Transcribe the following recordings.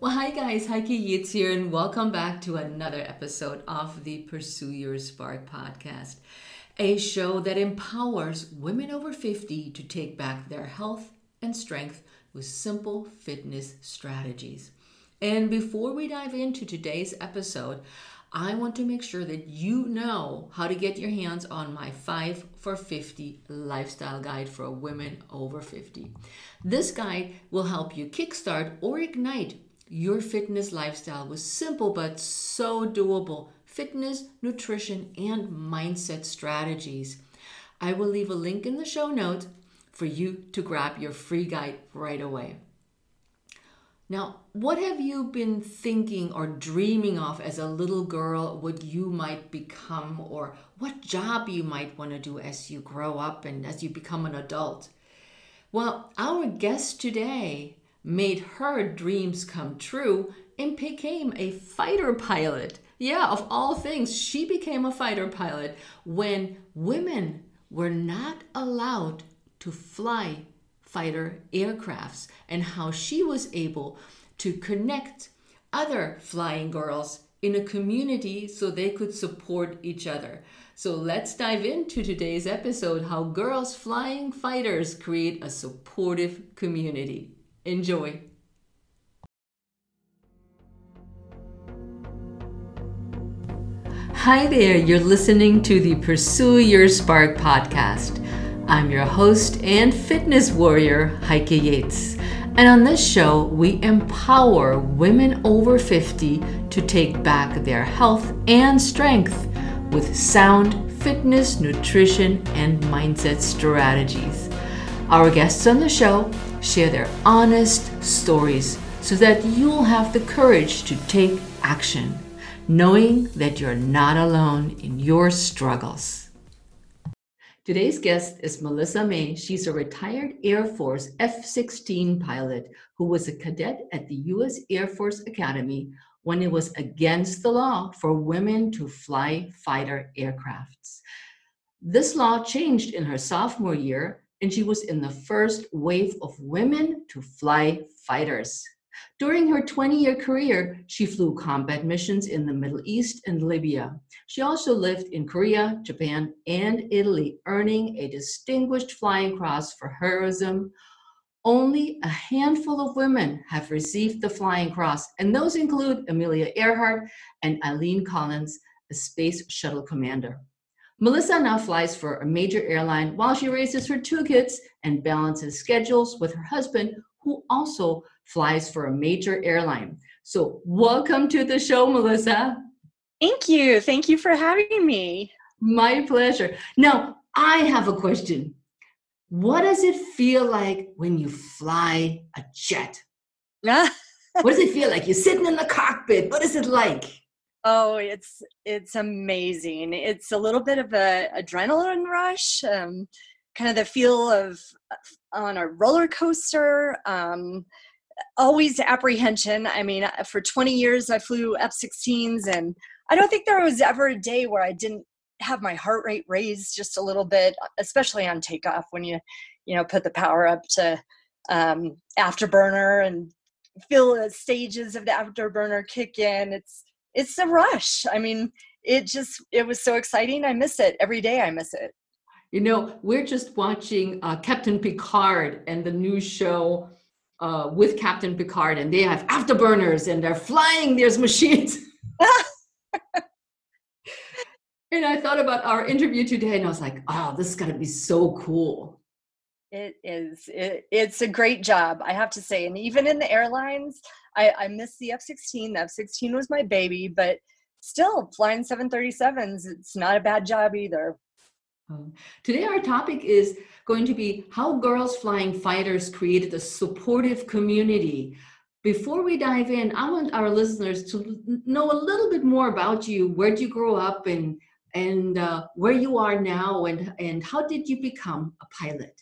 Well, hi guys, Heike Yates here, and welcome back to another episode of the Pursue Your Spark podcast, a show that empowers women over 50 to take back their health and strength with simple fitness strategies. And before we dive into today's episode, I want to make sure that you know how to get your hands on my 5 for 50 lifestyle guide for women over 50. This guide will help you kickstart or ignite your fitness lifestyle with simple but so doable fitness, nutrition, and mindset strategies. I will leave a link in the show notes for you to grab your free guide right away. Now, what have you been thinking or dreaming of as a little girl, what you might become, or what job you might want to do as you grow up and as you become an adult? Well, our guest today made her dreams come true and became a fighter pilot. Yeah, of all things, she became a fighter pilot when women were not allowed to fly fighter aircrafts and how she was able to connect other flying girls in a community so they could support each other. So let's dive into today's episode how girls flying fighters create a supportive community. Enjoy. Hi there, you're listening to the Pursue Your Spark podcast. I'm your host and fitness warrior, Heike Yates. And on this show, we empower women over 50 to take back their health and strength with sound fitness, nutrition, and mindset strategies. Our guests on the show share their honest stories so that you'll have the courage to take action, knowing that you're not alone in your struggles. Today's guest is Melissa May. She's a retired Air Force F 16 pilot who was a cadet at the U.S. Air Force Academy when it was against the law for women to fly fighter aircrafts. This law changed in her sophomore year and she was in the first wave of women to fly fighters. During her 20 year career, she flew combat missions in the Middle East and Libya. She also lived in Korea, Japan, and Italy, earning a distinguished flying cross for heroism. Only a handful of women have received the Flying Cross, and those include Amelia Earhart and Eileen Collins, a space shuttle commander. Melissa now flies for a major airline while she raises her two kids and balances schedules with her husband, who also flies for a major airline. So, welcome to the show, Melissa. Thank you. Thank you for having me. My pleasure. Now, I have a question. What does it feel like when you fly a jet? what does it feel like? You're sitting in the cockpit. What is it like? Oh, it's it's amazing. It's a little bit of a adrenaline rush, um, kind of the feel of uh, on a roller coaster. Um, always apprehension. I mean, uh, for 20 years I flew F-16s, and I don't think there was ever a day where I didn't have my heart rate raised just a little bit, especially on takeoff when you, you know, put the power up to um, afterburner and feel the stages of the afterburner kick in. It's it's a rush. I mean, it just it was so exciting. I miss it every day. I miss it. You know, we're just watching uh, Captain Picard and the new show uh, with Captain Picard, and they have afterburners and they're flying these machines. and I thought about our interview today, and I was like, "Oh, this is gonna be so cool." It is. It, it's a great job, I have to say. And even in the airlines, I, I miss the F 16. The F 16 was my baby, but still, flying 737s, it's not a bad job either. Um, today, our topic is going to be how girls flying fighters created a supportive community. Before we dive in, I want our listeners to know a little bit more about you. Where did you grow up and and uh, where you are now and and how did you become a pilot?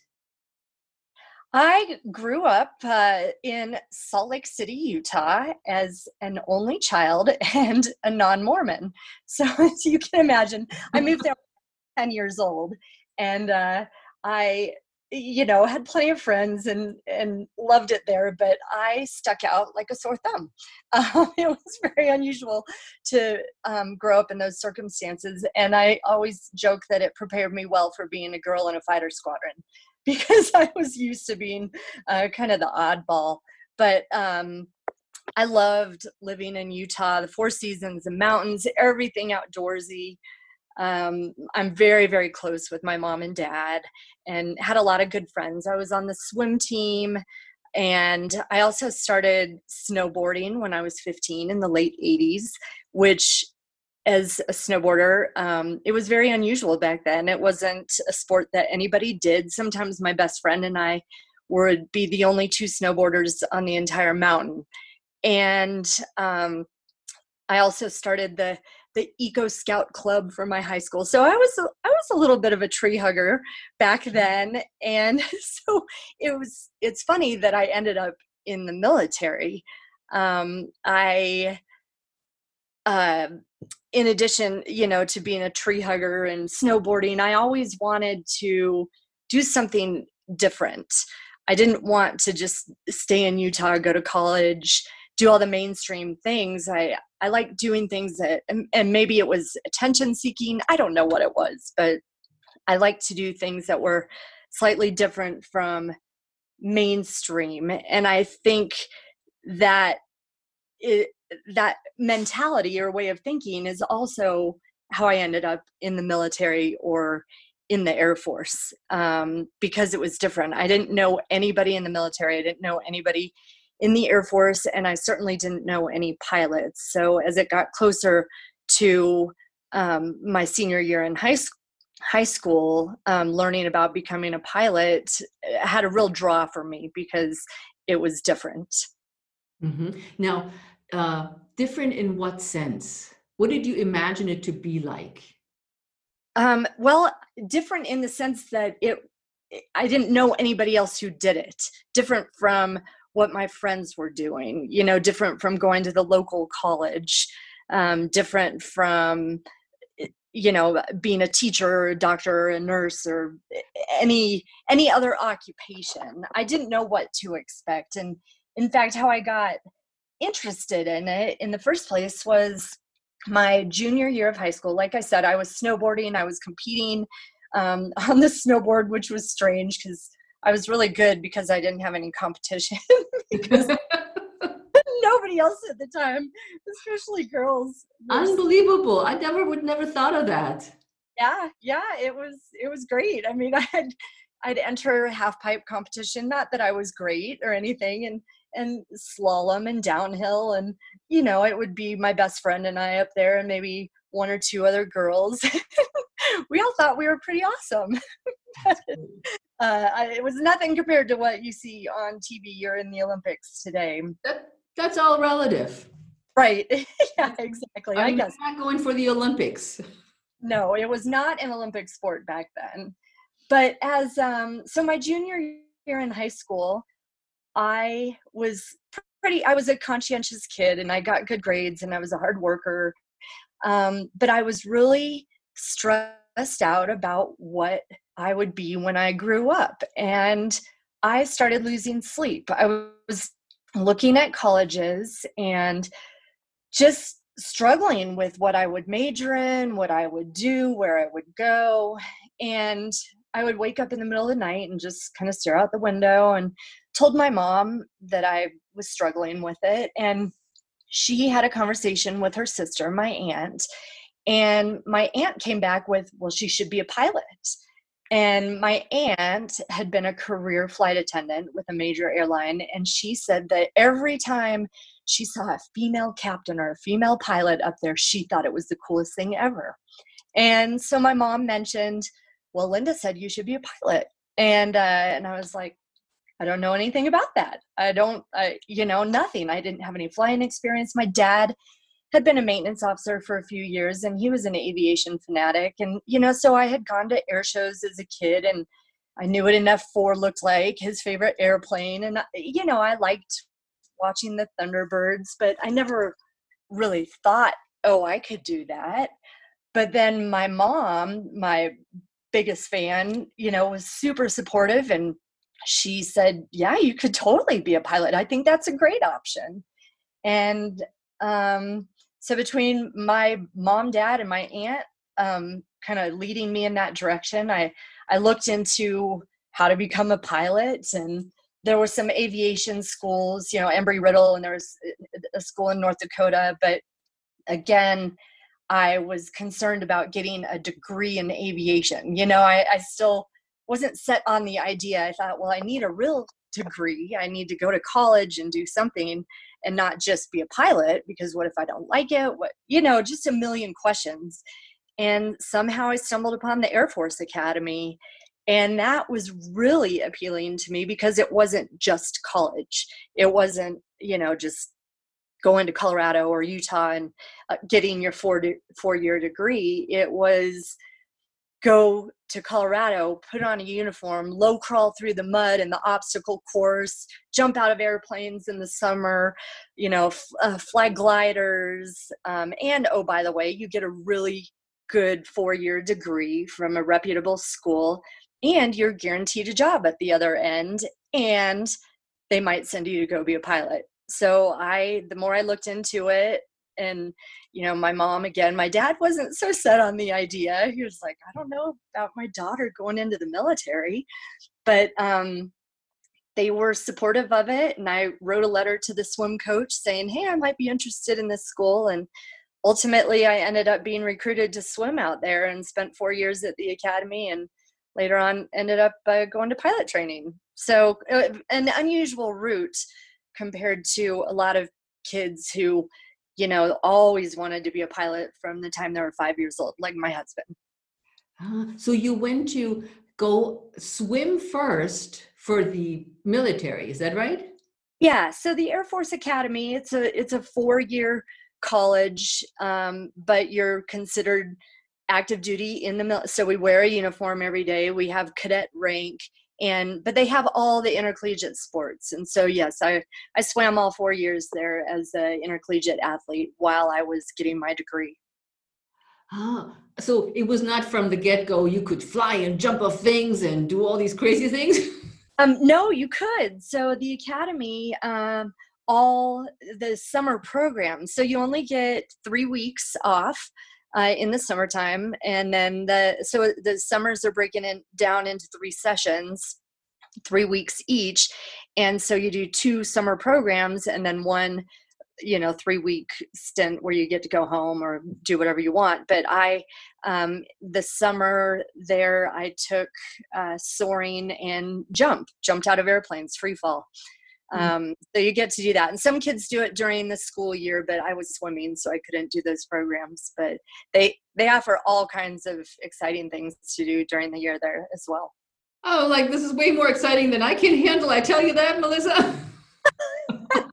I grew up uh, in Salt Lake City, Utah, as an only child and a non Mormon. So, as you can imagine, I moved there 10 years old. And uh, I you know had plenty of friends and and loved it there but i stuck out like a sore thumb um, it was very unusual to um, grow up in those circumstances and i always joke that it prepared me well for being a girl in a fighter squadron because i was used to being uh, kind of the oddball but um, i loved living in utah the four seasons the mountains everything outdoorsy um, I'm very, very close with my mom and dad and had a lot of good friends. I was on the swim team and I also started snowboarding when I was 15 in the late 80s, which as a snowboarder, um, it was very unusual back then. It wasn't a sport that anybody did. Sometimes my best friend and I would be the only two snowboarders on the entire mountain. And um, I also started the the Eco Scout Club for my high school. So I was I was a little bit of a tree hugger back mm-hmm. then, and so it was. It's funny that I ended up in the military. Um, I, uh, in addition, you know, to being a tree hugger and snowboarding, I always wanted to do something different. I didn't want to just stay in Utah, go to college, do all the mainstream things. I I like doing things that and, and maybe it was attention seeking. I don't know what it was, but I like to do things that were slightly different from mainstream. And I think that it, that mentality or way of thinking is also how I ended up in the military or in the Air Force um, because it was different. I didn't know anybody in the military. I didn't know anybody in the Air Force, and I certainly didn't know any pilots. So as it got closer to um, my senior year in high school, high school um, learning about becoming a pilot uh, had a real draw for me because it was different mm-hmm. now uh, different in what sense? What did you imagine it to be like? Um, well different in the sense that it i didn't know anybody else who did it. Different from what my friends were doing you know different from going to the local college um, different from you know being a teacher a doctor or a nurse or any any other occupation. I didn't know what to expect. And in fact how i got interested in it in the first place was my junior year of high school like i said i was snowboarding i was competing um, on the snowboard which was strange because I was really good because I didn't have any competition because nobody else at the time, especially girls. Unbelievable. I never would never thought of that. Yeah, yeah, it was it was great. I mean, I had I'd enter half pipe competition, not that I was great or anything, and and slalom and downhill and you know, it would be my best friend and I up there and maybe one or two other girls. we all thought we were pretty awesome. uh, I, it was nothing compared to what you see on TV or in the Olympics today. That, that's all relative. Right. yeah, exactly. I, mean, I guess. not going for the Olympics. No, it was not an Olympic sport back then. But as, um, so my junior year in high school, I was pretty, I was a conscientious kid and I got good grades and I was a hard worker. Um, but I was really stressed out about what I would be when I grew up. And I started losing sleep. I was looking at colleges and just struggling with what I would major in, what I would do, where I would go. And I would wake up in the middle of the night and just kind of stare out the window and told my mom that I was struggling with it. And she had a conversation with her sister, my aunt. And my aunt came back with, well, she should be a pilot. And my aunt had been a career flight attendant with a major airline, and she said that every time she saw a female captain or a female pilot up there, she thought it was the coolest thing ever. And so my mom mentioned, "Well, Linda said you should be a pilot," and uh, and I was like, I don't know anything about that. I don't, I, you know, nothing. I didn't have any flying experience. My dad had been a maintenance officer for a few years and he was an aviation fanatic and you know so i had gone to air shows as a kid and i knew what an f4 looked like his favorite airplane and you know i liked watching the thunderbirds but i never really thought oh i could do that but then my mom my biggest fan, you know, was super supportive and she said, "Yeah, you could totally be a pilot. I think that's a great option." And um, so between my mom, dad, and my aunt, um, kind of leading me in that direction, I I looked into how to become a pilot, and there were some aviation schools, you know, Embry Riddle, and there was a school in North Dakota. But again, I was concerned about getting a degree in aviation. You know, I, I still wasn't set on the idea. I thought, well, I need a real degree. I need to go to college and do something and not just be a pilot because what if I don't like it? What, you know, just a million questions. And somehow I stumbled upon the Air Force Academy. And that was really appealing to me because it wasn't just college. It wasn't, you know, just going to Colorado or Utah and uh, getting your four, de- four year degree. It was, go to Colorado, put on a uniform, low crawl through the mud and the obstacle course, jump out of airplanes in the summer, you know, f- uh, fly gliders. Um, and oh, by the way, you get a really good four year degree from a reputable school, and you're guaranteed a job at the other end. And they might send you to go be a pilot. So I, the more I looked into it, and you know my mom again my dad wasn't so set on the idea he was like i don't know about my daughter going into the military but um they were supportive of it and i wrote a letter to the swim coach saying hey i might be interested in this school and ultimately i ended up being recruited to swim out there and spent four years at the academy and later on ended up uh, going to pilot training. So uh, an unusual route compared to a lot of kids who you know, always wanted to be a pilot from the time they were five years old, like my husband. Uh, so you went to go swim first for the military, is that right? Yeah. So the Air Force Academy, it's a it's a four year college, um, but you're considered active duty in the mil- so we wear a uniform every day. We have cadet rank and but they have all the intercollegiate sports. And so yes i i swam all four years there as an intercollegiate athlete while i was getting my degree. Ah so it was not from the get-go you could fly and jump off things and do all these crazy things? Um no you could. So the academy um all the summer programs so you only get three weeks off uh, in the summertime and then the so the summers are breaking it down into three sessions three weeks each and so you do two summer programs and then one you know three week stint where you get to go home or do whatever you want but i um, the summer there i took uh, soaring and jump jumped out of airplanes free fall. Um, so you get to do that. And some kids do it during the school year, but I was swimming, so I couldn't do those programs. But they they offer all kinds of exciting things to do during the year there as well. Oh, like this is way more exciting than I can handle. I tell you that, Melissa.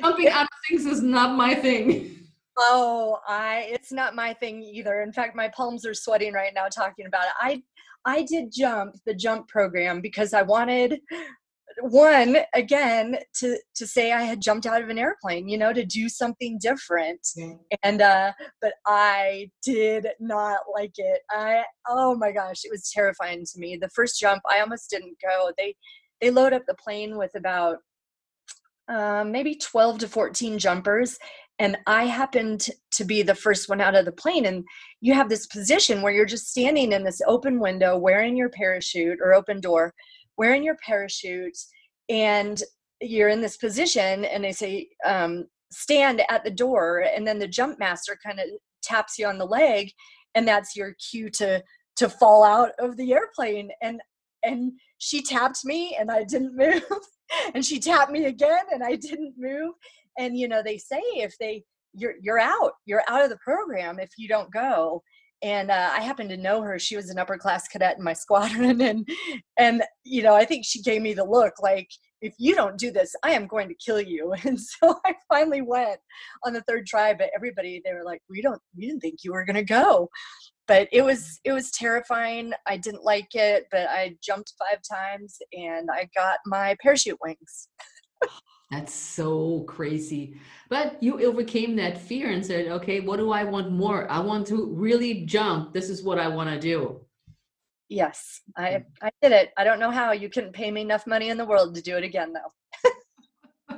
Jumping out of things is not my thing. Oh, I it's not my thing either. In fact, my palms are sweating right now talking about it. I I did jump the jump program because I wanted one again to to say i had jumped out of an airplane you know to do something different. Yeah. and uh but i did not like it. I oh my gosh it was terrifying to me. The first jump i almost didn't go. They they load up the plane with about um, maybe 12 to 14 jumpers and i happened to be the first one out of the plane. And you have this position where you're just standing in this open window wearing your parachute or open door wearing your parachute and you're in this position and they say um, stand at the door and then the jump master kind of taps you on the leg and that's your cue to to fall out of the airplane and and she tapped me and I didn't move and she tapped me again and I didn't move and you know they say if they you're you're out you're out of the program if you don't go and uh, I happened to know her. She was an upper class cadet in my squadron, and and you know I think she gave me the look like if you don't do this, I am going to kill you. And so I finally went on the third try, but everybody they were like, we don't, we didn't think you were going to go. But it was it was terrifying. I didn't like it, but I jumped five times and I got my parachute wings. That's so crazy. But you overcame that fear and said, okay, what do I want more? I want to really jump. This is what I want to do. Yes, I I did it. I don't know how. You couldn't pay me enough money in the world to do it again, though.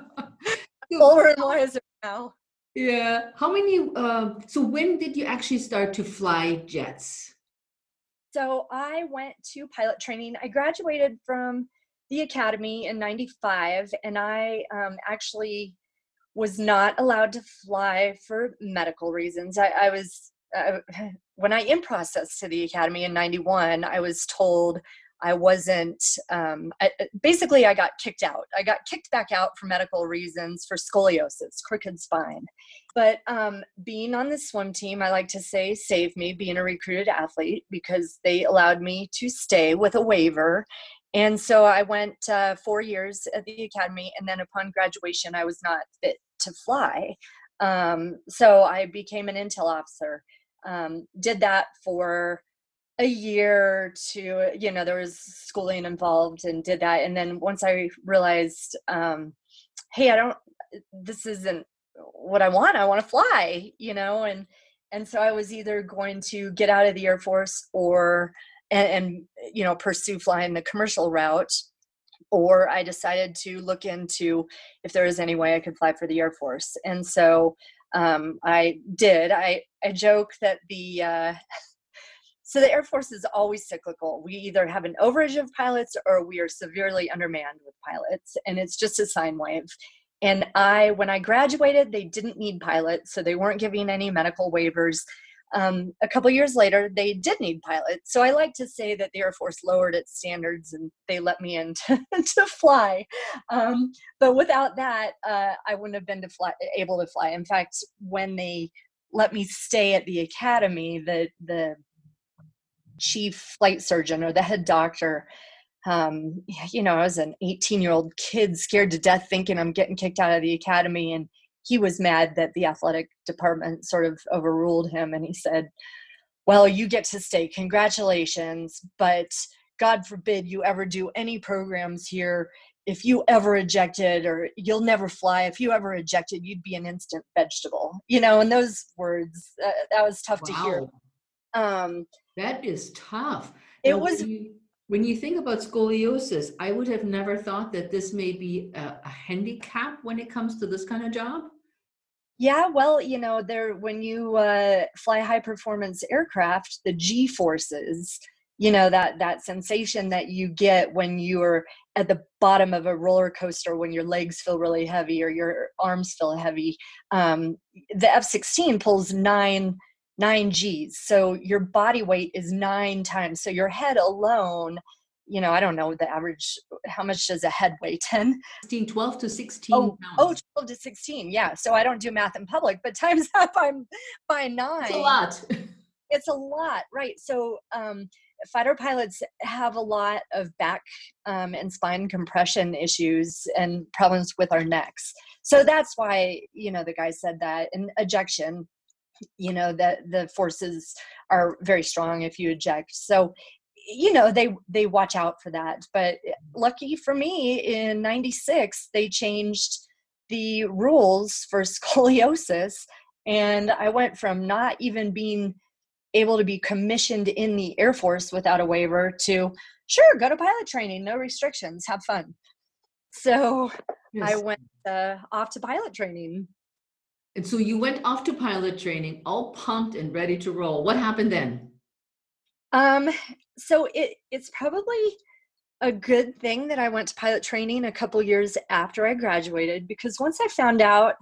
Older and wiser now. Yeah. How many? Uh, so when did you actually start to fly jets? So I went to pilot training. I graduated from the academy in 95 and i um, actually was not allowed to fly for medical reasons. I, I was uh, when i in processed to the academy in 91 i was told i wasn't um, I, basically i got kicked out. I got kicked back out for medical reasons for scoliosis crooked spine. But um, being on the swim team i like to say saved me being a recruited athlete because they allowed me to stay with a waiver and so I went uh, four years at the academy, and then upon graduation, I was not fit to fly. Um, so I became an intel officer. Um, did that for a year to, you know, there was schooling involved, and did that. And then once I realized, um, hey, I don't, this isn't what I want. I want to fly, you know, and and so I was either going to get out of the Air Force or and, and you know pursue flying the commercial route or I decided to look into if there was any way I could fly for the Air Force. And so um, I did. I, I joke that the uh, so the Air Force is always cyclical. We either have an overage of pilots or we are severely undermanned with pilots, and it's just a sine wave. And I, when I graduated, they didn't need pilots, so they weren't giving any medical waivers um, a couple years later, they did need pilots. So I like to say that the Air Force lowered its standards and they let me in to, to fly. Um, but without that, uh, I wouldn't have been to fly, able to fly. In fact, when they let me stay at the academy, the the chief flight surgeon or the head doctor um, you know, I was an 18 year old kid scared to death thinking I'm getting kicked out of the academy. And he was mad that the athletic department sort of overruled him and he said well you get to stay. Congratulations but god forbid you ever do any programs here. If you ever ejected or you'll never fly if you ever ejected you'd be an instant vegetable. You know and those words uh, that was tough wow. to hear. Um that is tough. it now, was when you, when you, think about scoliosis i would have never thought that this may be a, a handicap when it comes to this kind of job yeah, well, you know, there when you uh, fly high performance aircraft, the G forces, you know that that sensation that you get when you're at the bottom of a roller coaster when your legs feel really heavy or your arms feel heavy um, the f-16 pulls nine nine g's so your body weight is nine times so your head alone you know, I don't know the average, how much does a head weigh? 10? 16, 12 to 16 oh, oh, 12 to 16. Yeah. So I don't do math in public, but times that by, by nine. It's a lot. it's a lot. Right. So, um, fighter pilots have a lot of back um, and spine compression issues and problems with our necks. So that's why, you know, the guy said that and ejection, you know, that the forces are very strong if you eject. So you know they they watch out for that but lucky for me in 96 they changed the rules for scoliosis and i went from not even being able to be commissioned in the air force without a waiver to sure go to pilot training no restrictions have fun. So yes. i went uh, off to pilot training. And so you went off to pilot training all pumped and ready to roll. What happened then? Um, so it it's probably a good thing that I went to pilot training a couple years after I graduated because once I found out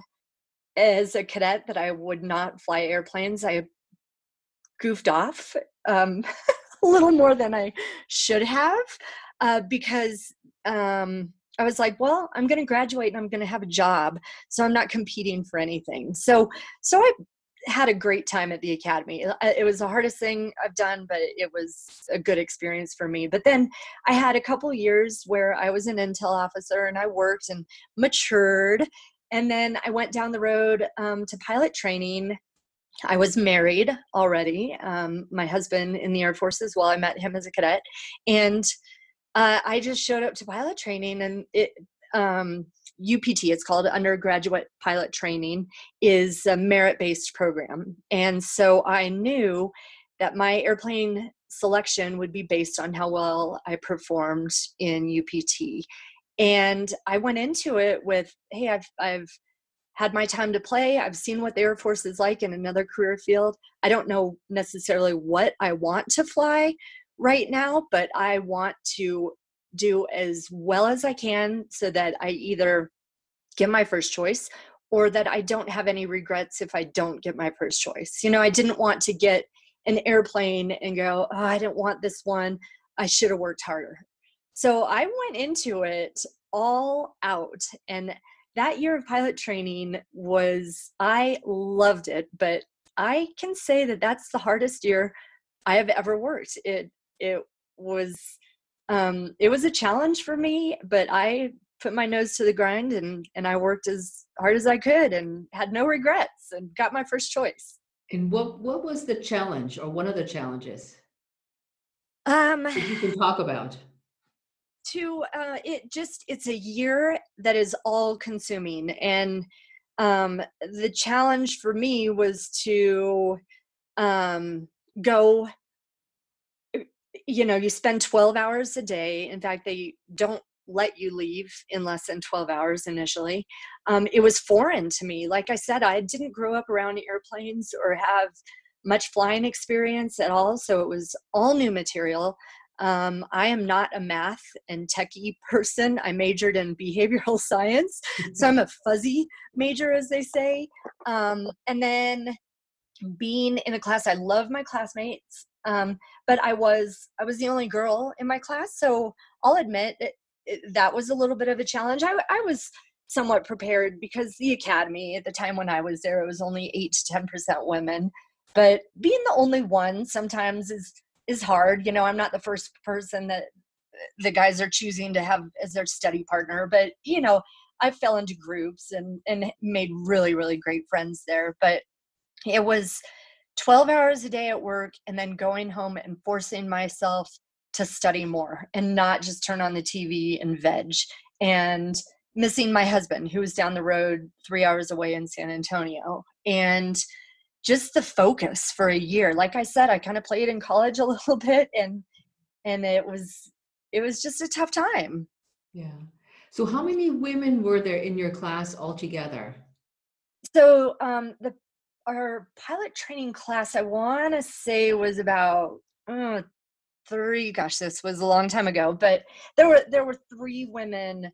as a cadet that I would not fly airplanes, I goofed off um, a little more than I should have uh, because um, I was like, well, I'm going to graduate and I'm going to have a job, so I'm not competing for anything. So, so I had a great time at the academy. Uh, it was the hardest thing I've done, but it was a good experience for me. But then I had a couple years where I was an intel officer and I worked and matured. And then I went down the road um, to pilot training. I was married already. Um, my husband in the Air Force as well. I met him as a cadet. And uh, I just showed up to pilot training and it, um, UPT, it's called undergraduate pilot training, is a merit based program. And so I knew that my airplane selection would be based on how well I performed in UPT. And I went into it with, hey, I've, I've had my time to play. I've seen what the Air Force is like in another career field. I don't know necessarily what I want to fly right now, but I want to do as well as I can so that I either get my first choice or that I don't have any regrets if I don't get my first choice. You know, I didn't want to get an airplane and go, oh, I didn't want this one. I should have worked harder. So I went into it all out. And that year of pilot training was, I loved it, but I can say that that's the hardest year I have ever worked. It, it was, um, it was a challenge for me, but I put my nose to the grind and, and I worked as hard as I could and had no regrets and got my first choice. And what what was the challenge or one of the challenges? Um that you can talk about. To uh it just it's a year that is all consuming and um the challenge for me was to um go you know you spend 12 hours a day in fact they don't let you leave in less than 12 hours initially. Um, it was foreign to me. Like I said, I didn't grow up around airplanes or have much flying experience at all, so it was all new material. Um, I am not a math and techie person. I majored in behavioral science, so I'm a fuzzy major, as they say. Um, and then being in a class, I love my classmates, um, but I was I was the only girl in my class, so I'll admit it, that was a little bit of a challenge. I, I was somewhat prepared because the academy at the time when I was there, it was only eight to ten percent women. But being the only one sometimes is is hard. You know, I'm not the first person that the guys are choosing to have as their study partner, but you know, I fell into groups and and made really really great friends there. But it was 12 hours a day at work and then going home and forcing myself to study more and not just turn on the TV and veg and missing my husband who was down the road 3 hours away in San Antonio and just the focus for a year. Like I said I kind of played in college a little bit and and it was it was just a tough time. Yeah. So how many women were there in your class altogether? So um the our pilot training class i want to say was about uh, three. gosh this was a long time ago but there were there were three women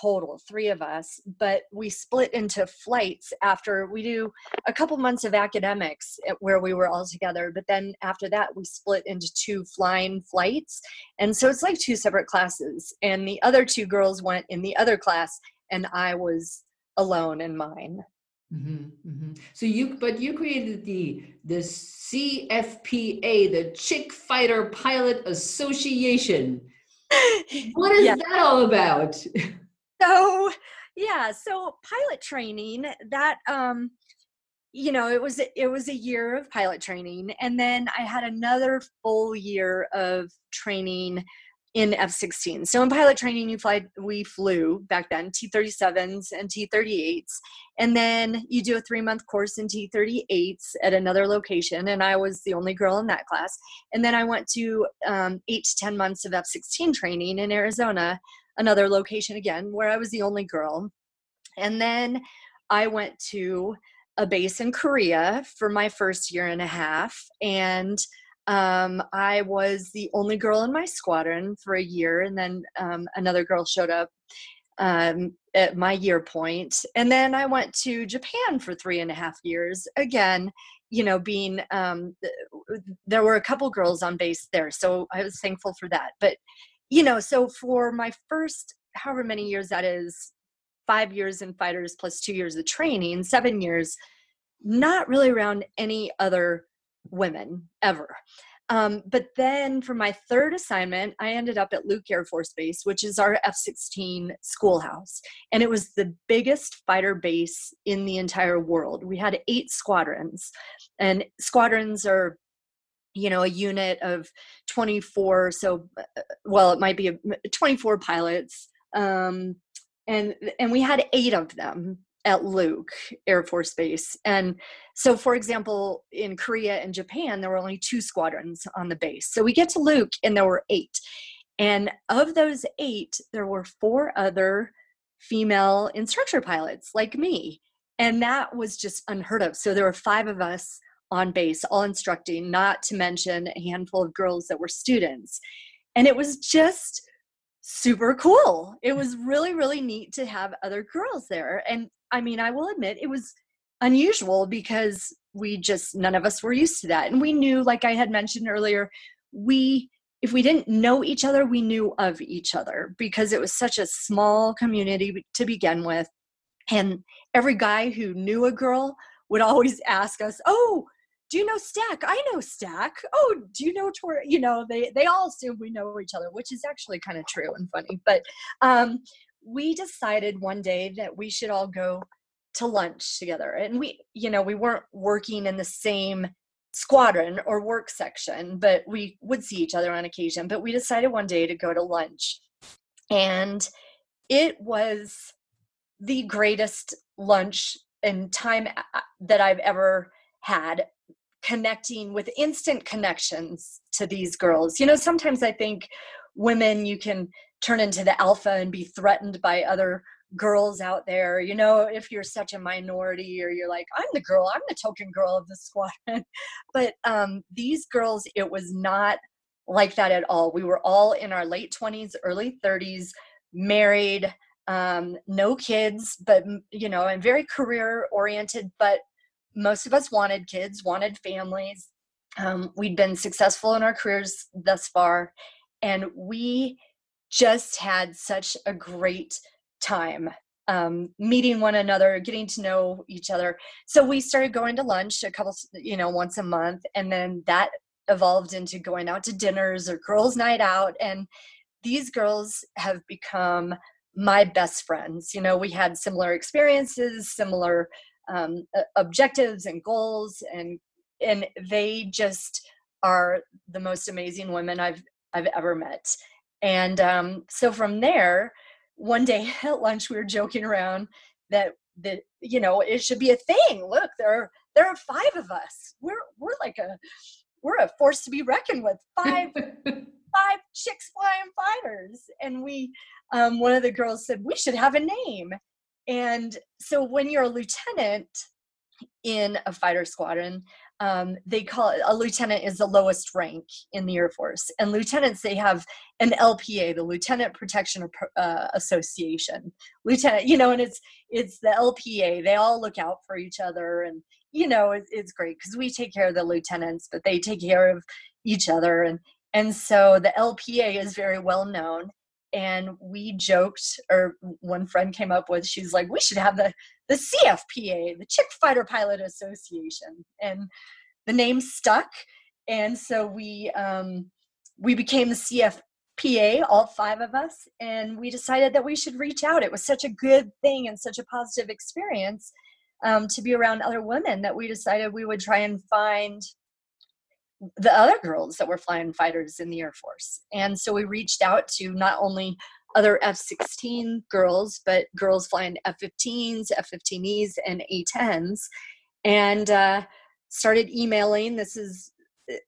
total three of us but we split into flights after we do a couple months of academics eh, where we were all together but then after that we split into two flying flights and so it's like two separate classes and the other two girls went in the other class and i was alone in mine Mm-hmm, mm-hmm. So you, but you created the the CFPA, the Chick Fighter Pilot Association. What is that all about? So, yeah, so pilot training that um you know, it was it was a year of pilot training and then I had another full year of training in F-16. So in pilot training, you fly. We flew back then T-37s and T-38s, and then you do a three-month course in T-38s at another location. And I was the only girl in that class. And then I went to um, eight to ten months of F-16 training in Arizona, another location again, where I was the only girl. And then I went to a base in Korea for my first year and a half, and um, I was the only girl in my squadron for a year, and then um, another girl showed up um, at my year point. And then I went to Japan for three and a half years. Again, you know, being um, there were a couple girls on base there, so I was thankful for that. But you know, so for my first however many years that is, five years in fighters plus two years of training, seven years, not really around any other women ever. Um, but then for my third assignment, I ended up at Luke Air Force Base, which is our F 16 schoolhouse. And it was the biggest fighter base in the entire world. We had eight squadrons, and squadrons are you know a unit of 24 so uh, well it might be a, 24 pilots um, and and we had eight of them at Luke Air Force Base. And so, for example, in Korea and Japan, there were only two squadrons on the base. So we get to Luke, and there were eight. And of those eight, there were four other female instructor pilots like me. And that was just unheard of. So there were five of us on base, all instructing, not to mention a handful of girls that were students. And it was just super cool. It was really, really neat to have other girls there. And I mean, I will admit it was unusual because we just, none of us were used to that. And we knew, like I had mentioned earlier, we, if we didn't know each other, we knew of each other because it was such a small community to begin with. And every guy who knew a girl would always ask us, Oh, do you know Stack? I know Stack. Oh, do you know Tor? You know, they they all assume we know each other, which is actually kind of true and funny. But um, we decided one day that we should all go to lunch together, and we, you know, we weren't working in the same squadron or work section, but we would see each other on occasion. But we decided one day to go to lunch, and it was the greatest lunch and time that I've ever had connecting with instant connections to these girls. You know, sometimes I think women, you can turn into the alpha and be threatened by other girls out there. You know, if you're such a minority or you're like, I'm the girl, I'm the token girl of the squad. but um, these girls, it was not like that at all. We were all in our late 20s, early 30s, married. Um, no kids, but you know, and very career oriented, but most of us wanted kids, wanted families. Um, we'd been successful in our careers thus far, and we just had such a great time um, meeting one another, getting to know each other. So we started going to lunch a couple, you know, once a month, and then that evolved into going out to dinners or girls' night out. And these girls have become my best friends. You know, we had similar experiences, similar um, objectives and goals and and they just are the most amazing women I've I've ever met. And um, so from there, one day at lunch we were joking around that that you know it should be a thing. Look, there are there are five of us. We're we're like a we're a force to be reckoned with. Five five chicks flying fighters. And we um, one of the girls said we should have a name. And so when you're a lieutenant in a fighter squadron, um, they call it a lieutenant is the lowest rank in the Air Force, and lieutenants they have an LPA, the Lieutenant Protection uh, Association. Lieutenant, you know, and it's it's the LPA. They all look out for each other, and you know, it, it's great because we take care of the lieutenants, but they take care of each other, and and so the LPA is very well known and we joked or one friend came up with she's like we should have the the cfpa the chick fighter pilot association and the name stuck and so we um we became the cfpa all five of us and we decided that we should reach out. It was such a good thing and such a positive experience um, to be around other women that we decided we would try and find the other girls that were flying fighters in the Air Force. And so we reached out to not only other F 16 girls, but girls flying F 15s, F 15Es, and A 10s, and uh, started emailing. This is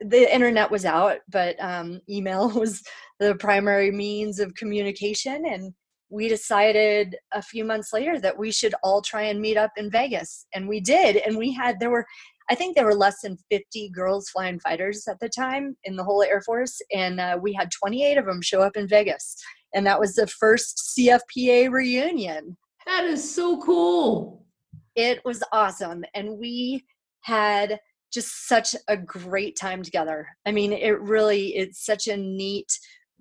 the internet was out, but um, email was the primary means of communication. And we decided a few months later that we should all try and meet up in Vegas. And we did. And we had, there were I think there were less than 50 girls flying fighters at the time in the whole Air Force, and uh, we had 28 of them show up in Vegas. And that was the first CFPA reunion. That is so cool. It was awesome. And we had just such a great time together. I mean, it really, it's such a neat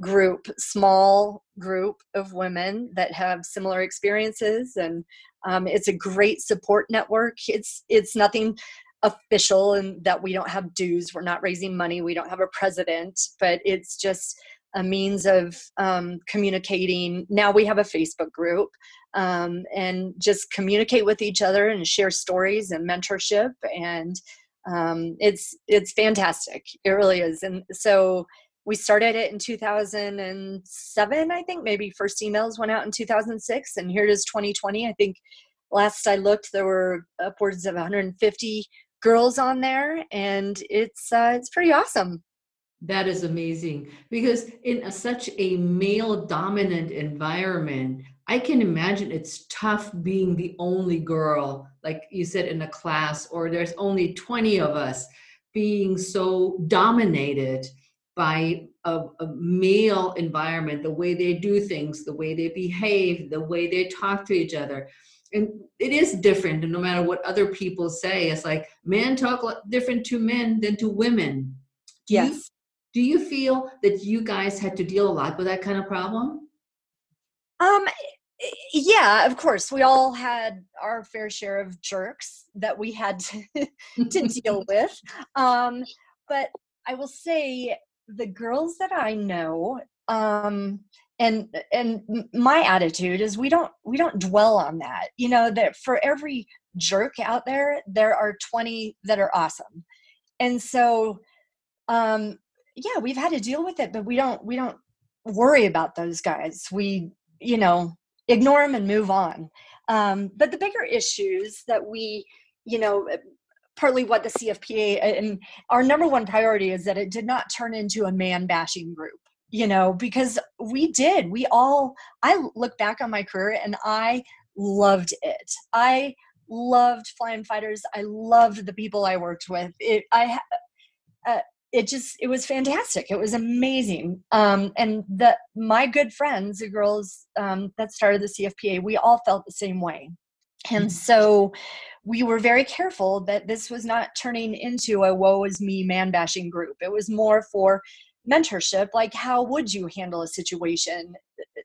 group, small group of women that have similar experiences and um, it's a great support network. It's it's nothing official and that we don't have dues we're not raising money we don't have a president but it's just a means of um, communicating. Now we have a facebook group um, and just communicate with each other and share stories and mentorship and um, it's it's fantastic. It really is. And so we started it in 2007 i think. Maybe first emails went out in 2006 and here it is 2020 i think last I looked, there were upwards of 150 girls on there, and it's uh, it's pretty awesome. That is amazing because in a, such a male dominant environment, I can imagine it's tough being the only girl, like you said, in a class, or there's only 20 of us being so dominated by a, a, male environment, the way they do things, the way they behave, the way they talk to each other. And it is different, and no matter what other people say, it's like men talk different to men than to women. Do yes. You, do you feel that you guys had to deal a lot with that kind of problem? Um, yeah, of course. We all had our fair share of jerks that we had to, to deal with. Um, but I will say the girls that I know, um, and and my attitude is we don't we don't dwell on that. You know that for every jerk out there, there are twenty that are awesome, and so um, yeah, we've had to deal with it, but we don't we don't worry about those guys. We you know ignore them and move on. Um, but the bigger issues that we you know partly what the CFPA and our number one priority is that it did not turn into a man bashing group you know because we did we all i look back on my career and i loved it i loved flying fighters i loved the people i worked with it i uh, it just it was fantastic it was amazing um, and the my good friends the girls um, that started the cfpa we all felt the same way and mm-hmm. so we were very careful that this was not turning into a woe is me man bashing group. It was more for mentorship like how would you handle a situation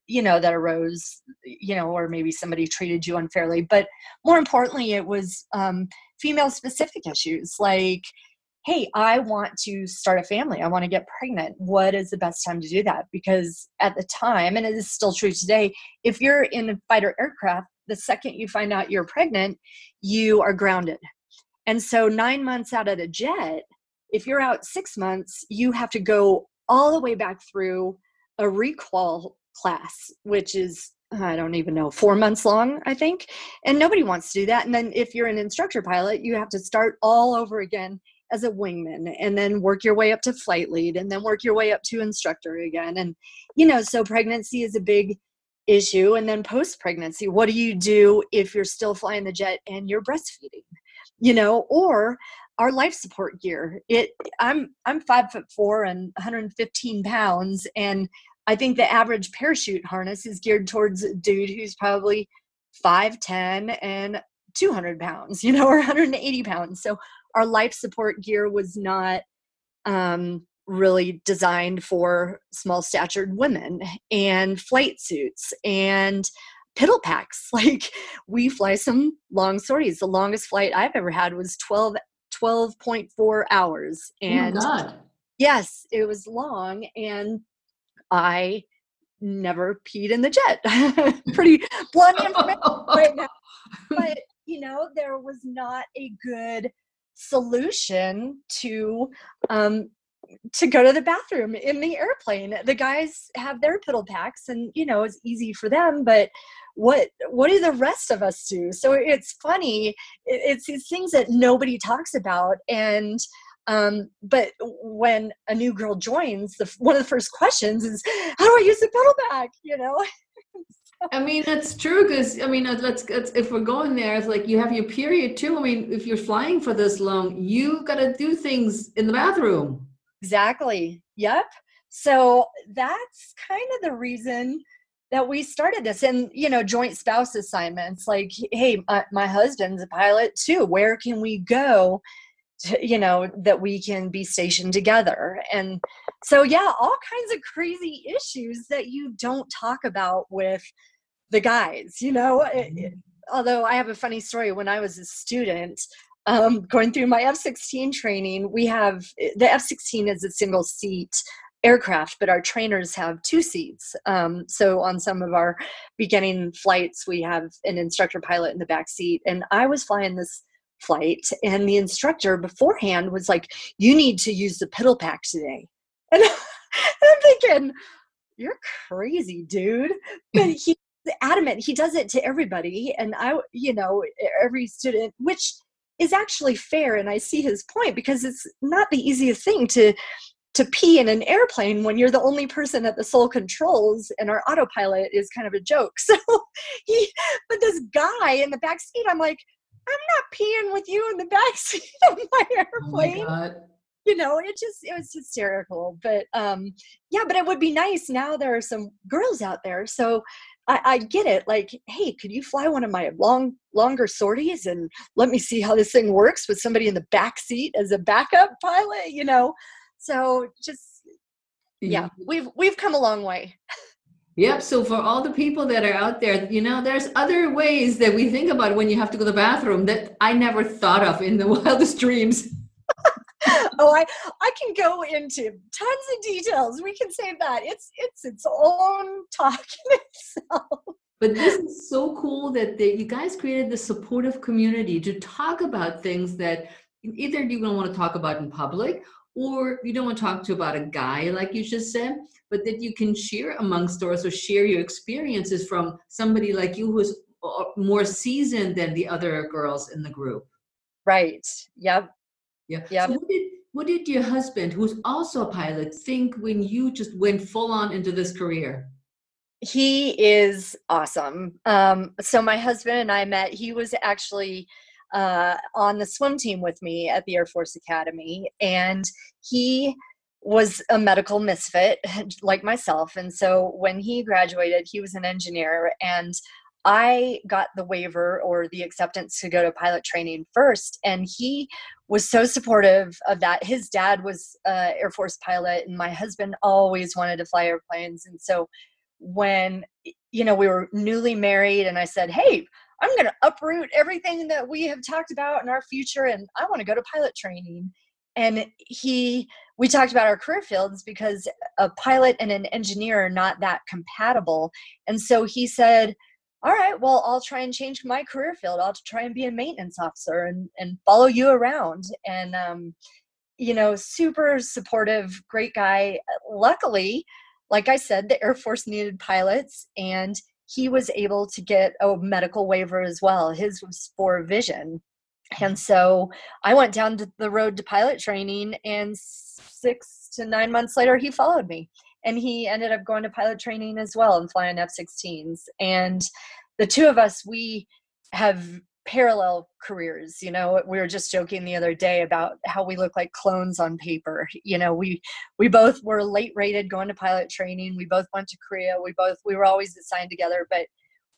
you know that arose you know or maybe somebody treated you unfairly but more importantly it was um, female specific issues like hey i want to start a family. I want to get pregnant. What is the best time to do that? Because at the time and it is still true today if you're in a fighter aircraft the second you find out you're pregnant, you are grounded. And so, nine months out of the jet, if you're out six months, you have to go all the way back through a requal class, which is, I don't even know, four months long, I think. And nobody wants to do that. And then, if you're an instructor pilot, you have to start all over again as a wingman and then work your way up to flight lead and then work your way up to instructor again. And, you know, so pregnancy is a big issue and then post pregnancy what do you do if you're still flying the jet and you're breastfeeding you know or our life support gear. It i'm i'm five foot four and 115 pounds and i think the average parachute harness is geared towards a dude who's probably 510 and 200 pounds you know or 180 pounds. So our life support gear was not um really designed for small statured women and flight suits and piddle packs. Like we fly some long sorties. The longest flight i've ever had was 12 12.4 hours oh and oh yes it was long and i never peed in the jet pretty blunt information right now but you know there was not a good solution to um, to go to the bathroom in the airplane. The guys have their piddle packs and you know it's easy for them, but what what do the rest of us do? So it's funny. It's these things that nobody talks about and um, but when a new girl joins, the one of the first questions is, "How do I use the piddle pack?" You know. I mean, that's true because I mean, let's, let's, if we're going there, it's like you have your period too. I mean, if you're flying for this long, you got to do things in the bathroom. Exactly. Yep. So that's kind of the reason that we started this and you know joint spouse assignments like hey my, my husband's a pilot too where can we go to, you know that we can be stationed together? And so yeah all kinds of crazy issues that you don't talk about with the guys you know? It, although i have a funny story when i was a student um, going through my F 16 training, we have the F 16 is a single seat aircraft, but our trainers have two seats. Um, so on some of our beginning flights, we have an instructor pilot in the back seat. And I was flying this flight, and the instructor beforehand was like, You need to use the piddle pack today. And I'm thinking, You're crazy, dude. But he adamant he does it to everybody and i you know every student which is actually fair and i see his point because it's not the easiest thing to to pee in an airplane when you're the only person at the sole controls and our autopilot is kind of a joke so he but this guy in the back seat i'm like i'm not peeing with you in the back seat of my airplane oh my you know it just it was hysterical but um yeah but it would be nice now there are some girls out there so I, I, get it. Like, hey, could you fly one of my long, longer sorties and let me see how this thing works with somebody in the back seat as a backup pilot? You know, so just yeah, mm-hmm. we've we've come a long way. Yep. So for all the people that are out there, you know, there's other ways that we think about when you have to go to the bathroom that I never thought of in the wildest dreams. oh, I I can go into tons of details. We can say that it's it's its own talk in itself. But this is so cool that the, you guys created the supportive community to talk about things that either you don't want to talk about in public or you don't want to talk to about a guy like you just said but that you can share amongst or share your experiences from somebody like you who's uh, more seasoned than the other girls in the group right yep yeah. Yeah. So what did what did your husband, who's also a pilot, think when you just went full on into this career? He is awesome. Um, so my husband and I met. He was actually uh, on the swim team with me at the Air Force Academy, and he was a medical misfit like myself. And so when he graduated, he was an engineer, and I got the waiver or the acceptance to go to pilot training first, and he was so supportive of that. His dad was uh, Air Force pilot, and my husband always wanted to fly airplanes. And so when you know we were newly married, and I said, "Hey, I'm going to uproot everything that we have talked about in our future, and I want to go to pilot training." And he, we talked about our career fields because a pilot and an engineer are not that compatible. And so he said, all right, well, I'll try and change my career field. I'll try and be a maintenance officer and, and follow you around. And, um, you know, super supportive, great guy. Luckily, like I said, the Air Force needed pilots and he was able to get a medical waiver as well. His was for vision. And so I went down the road to pilot training, and six to nine months later, he followed me and he ended up going to pilot training as well and flying F-16s. And the two of us, we have parallel careers you know we were just joking the other day about how we look like clones on paper you know we we both were late rated going to pilot training we both went to korea we both we were always assigned together but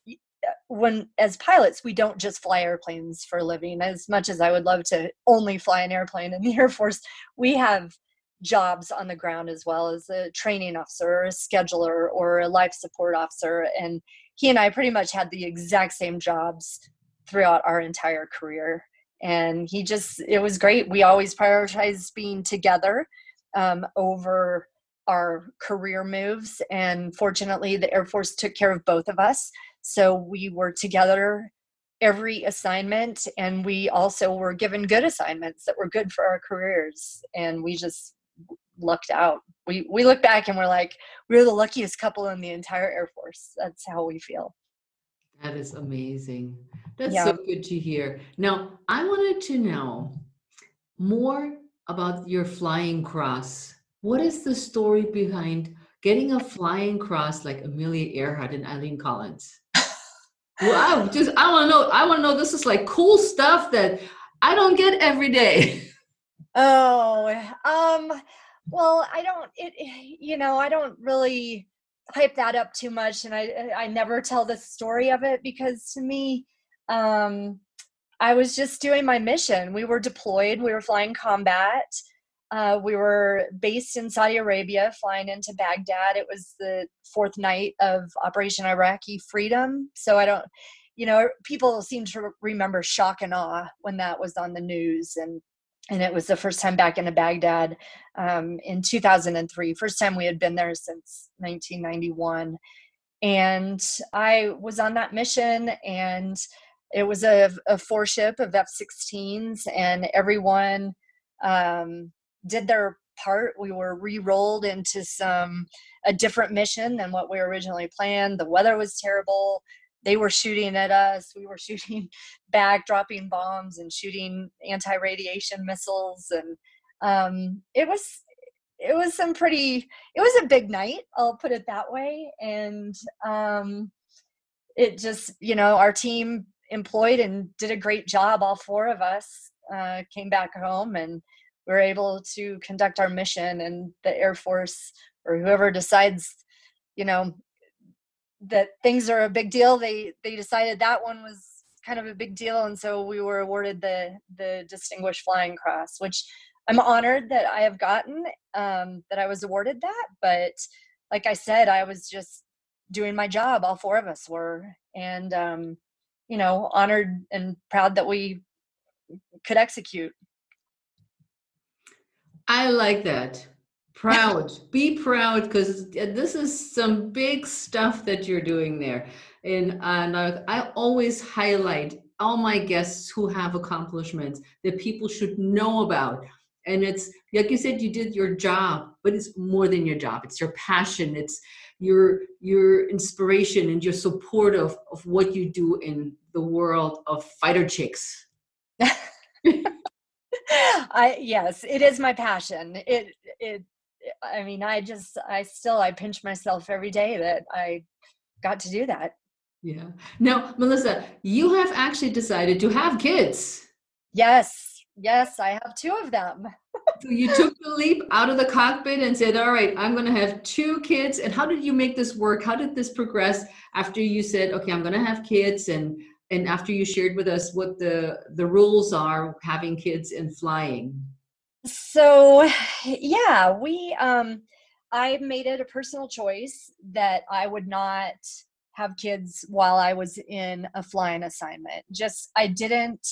uh, when as pilots we don't just fly airplanes for a living as much as i would love to only fly an airplane in the air force we have jobs on the ground as well as a training officer or a scheduler or a life support officer and he and i pretty much had the exact same jobs throughout our entire career and he just it was great we always prioritized being together um, over our career moves and fortunately the air force took care of both of us so we were together every assignment and we also were given good assignments that were good for our careers and we just lucked out. We we look back and we're like, we're the luckiest couple in the entire Air Force. That's how we feel. That is amazing. That's yeah. so good to hear. Now, I wanted to know more about your flying cross. What is the story behind getting a flying cross like Amelia Earhart and Eileen Collins? wow, just I want to know. I want to know. This is like cool stuff that I don't get every day. Oh, um, well, I don't. It, you know, I don't really hype that up too much, and I I never tell the story of it because to me, um, I was just doing my mission. We were deployed. We were flying combat. Uh, we were based in Saudi Arabia, flying into Baghdad. It was the fourth night of Operation Iraqi Freedom. So I don't, you know, people seem to remember shock and awe when that was on the news, and and it was the first time back into Baghdad um, in 2003. First time we had been there since 1991, and I was on that mission, and it was a, a four ship of F-16s, and everyone um, did their part. We were re-rolled into some a different mission than what we originally planned. The weather was terrible. They were shooting at us. We were shooting back, dropping bombs and shooting anti-radiation missiles, and um, it was it was some pretty. It was a big night. I'll put it that way, and um, it just you know our team employed and did a great job. All four of us uh, came back home and we were able to conduct our mission. And the Air Force or whoever decides, you know, that things are a big deal, they they decided that one was kind of a big deal, and so we were awarded the the Distinguished Flying Cross, which I'm honored that I have gotten um, that I was awarded that. But like I said, I was just doing my job. All four of us were, and um, you know, honored and proud that we could execute. I like that. Proud. Be proud because this is some big stuff that you're doing there. And, uh, and I, I always highlight all my guests who have accomplishments that people should know about. And it's like you said, you did your job, but it's more than your job. It's your passion. It's your your inspiration and your support of, of what you do in the world of fighter chicks. I yes, it is my passion. It it I mean, I just I still I pinch myself every day that I got to do that. Yeah. Now, Melissa, you have actually decided to have kids. Yes. Yes, I have two of them. so you took the leap out of the cockpit and said, "All right, I'm going to have two kids." And how did you make this work? How did this progress after you said, "Okay, I'm going to have kids," and and after you shared with us what the the rules are having kids and flying? So, yeah, we um, I made it a personal choice that I would not have kids while I was in a flying assignment. Just I didn't,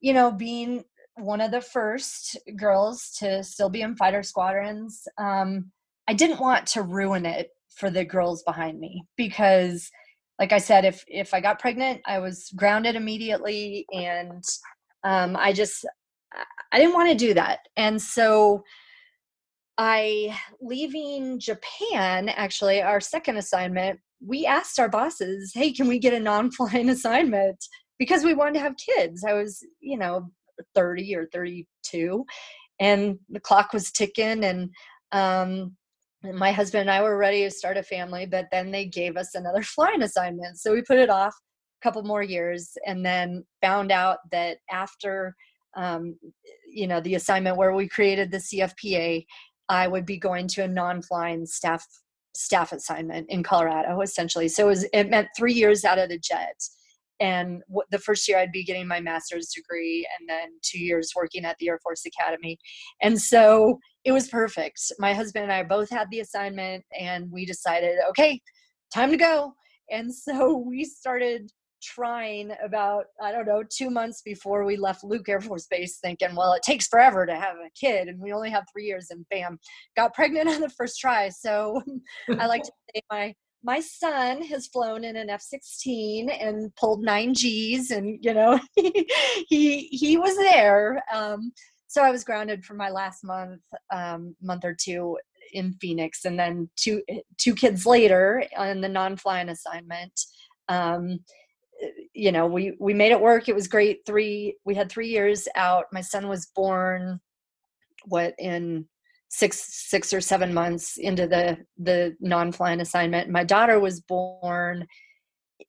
you know, being one of the first girls to still be in fighter squadrons. Um, I didn't want to ruin it for the girls behind me because, like I said, if if I got pregnant, I was grounded immediately, and um, I just I didn't want to do that, and so I leaving Japan. Actually, our second assignment, we asked our bosses, "Hey, can we get a non-flying assignment?" Because we wanted to have kids. I was, you know, 30 or 32 and the clock was ticking and um, my husband and I were ready to start a family, but then they gave us another flying assignment. So we put it off a couple more years and then found out that after um, you know the assignment where we created the CFPA, I would be going to a non-flying staff staff assignment in Colorado essentially. So it, was, it meant three years out of the jet. And w- the first year i'd be getting my master's degree and then two years working at the air force academy. And so it was perfect. My husband and i both had the assignment and we decided okay time to go. And so we started trying about i don't know two months before we left luke air force base thinking well it takes forever to have a kid and we only have three years and bam got pregnant on the first try so i like to say my my son has flown in an F-16 and pulled nine Gs, and you know he he, was there. Um, so I was grounded for my last month, um, month or two in Phoenix, and then two two kids later on the non-flying assignment. Um, you know, we we made it work. It was great. Three we had three years out. My son was born what in six six or seven months into the the non-flying assignment my daughter was born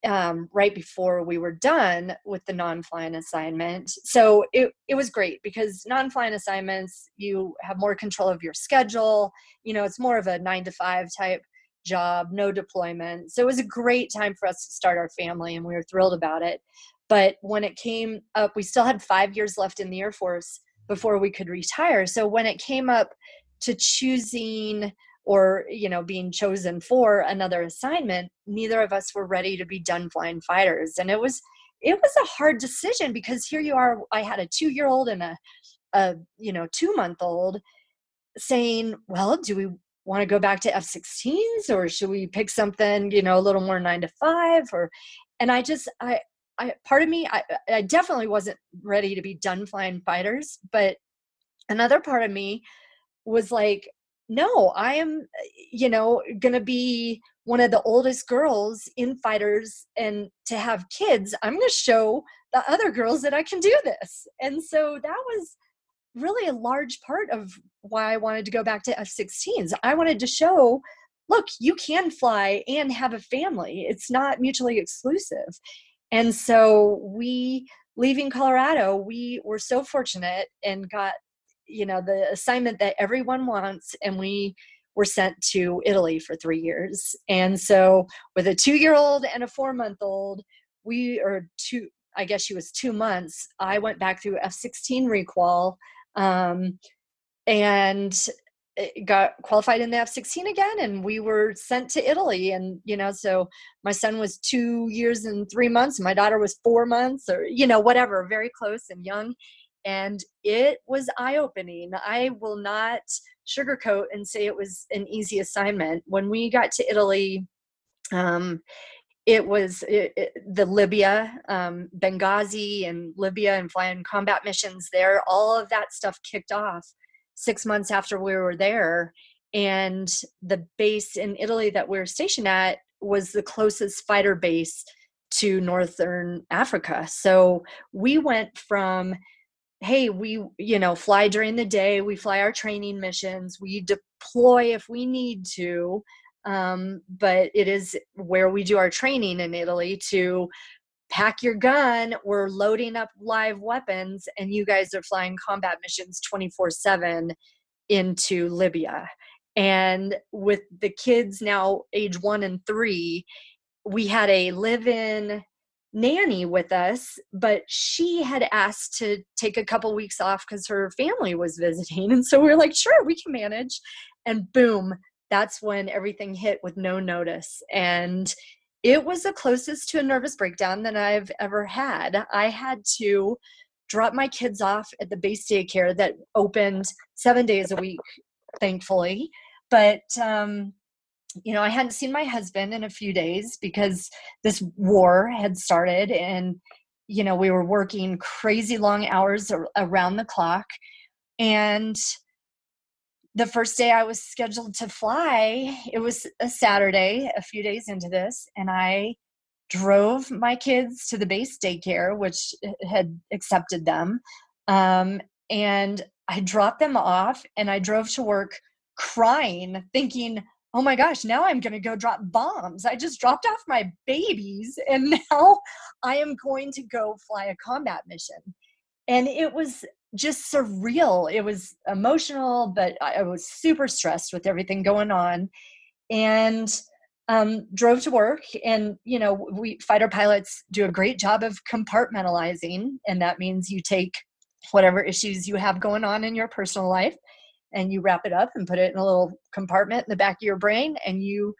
um, right before we were done with the non-flying assignment so it, it was great because non-flying assignments you have more control of your schedule you know it's more of a nine to five type job no deployment. So it was a great time for us to start our family and we were thrilled about it. But when it came up we still had five years left in the air force before we could retire. So when it came up to choosing or you know being chosen for another assignment neither of us were ready to be done flying fighters. And it was it was a hard decision because here you are i had a two year old and a, a you know two month old saying well do we want to go back to f-16s or should we pick something you know a little more nine to five or and i just i i part of me i, I definitely wasn't ready to be done flying fighters but another part of me was like, no, I am, you know, to be one of the oldest girls in fighters and to have kids, I'm to show the other girls that I can do this. And so that was really a large part of why I wanted to go back to F 16s. I wanted to show look, you can fly and have a family, it's not mutually exclusive. And so we, leaving Colorado, we were so fortunate and got, you know, the assignment that everyone wants. And we were sent to Italy for three years. And so with a two year old and a four month old, we, or two, I guess she was two months, I went back through F 16 requal. Um, and got qualified in the F16 again and we were sent to Italy and you know so my son was 2 years and 3 months my daughter was 4 months or you know whatever very close and young and it was eye opening I will not sugarcoat and say it was an easy assignment. When we got to Italy um it was it, it, the Libya, um, Benghazi, and Libya, and flying combat missions there. All of that stuff kicked off six months after we were there. And the base in Italy that we were stationed at was the closest fighter base to Northern Africa. So we went from, hey, we, you know, fly during the day, we fly our training missions, we deploy if we need to. Um, but it is where we do our training in Italy to pack your gun we're loading up live weapons and you guys are flying combat missions 24 7 into libya. And with the kids now age one and three we had a live-in nanny with us but she had asked to take a couple weeks off because her family was visiting. And so we are like sure we can manage. And boom that's when everything hit with no notice and it was the closest to a nervous breakdown that I've ever had. I had to drop my kids off at the base daycare that opened seven days a week, thankfully. But, um, you know, I hadn't seen my husband in a few days because this war had started and, you know, we were working crazy long hours around the clock. And the first day I was scheduled to fly, it was a Saturday, a few days into this, and I drove my kids to the base daycare, which had accepted them. Um, and I dropped them off and I drove to work crying, thinking, oh my gosh, now I'm going to go drop bombs. I just dropped off my babies and now I am going to go fly a combat mission. And it was just surreal. It was emotional, but I was super stressed with everything going on. And um, drove to work and you know we fighter pilots do a great job of compartmentalizing and that means you take whatever issues you have going on in your personal life and you wrap it up and put it in a little compartment in the back of your brain and you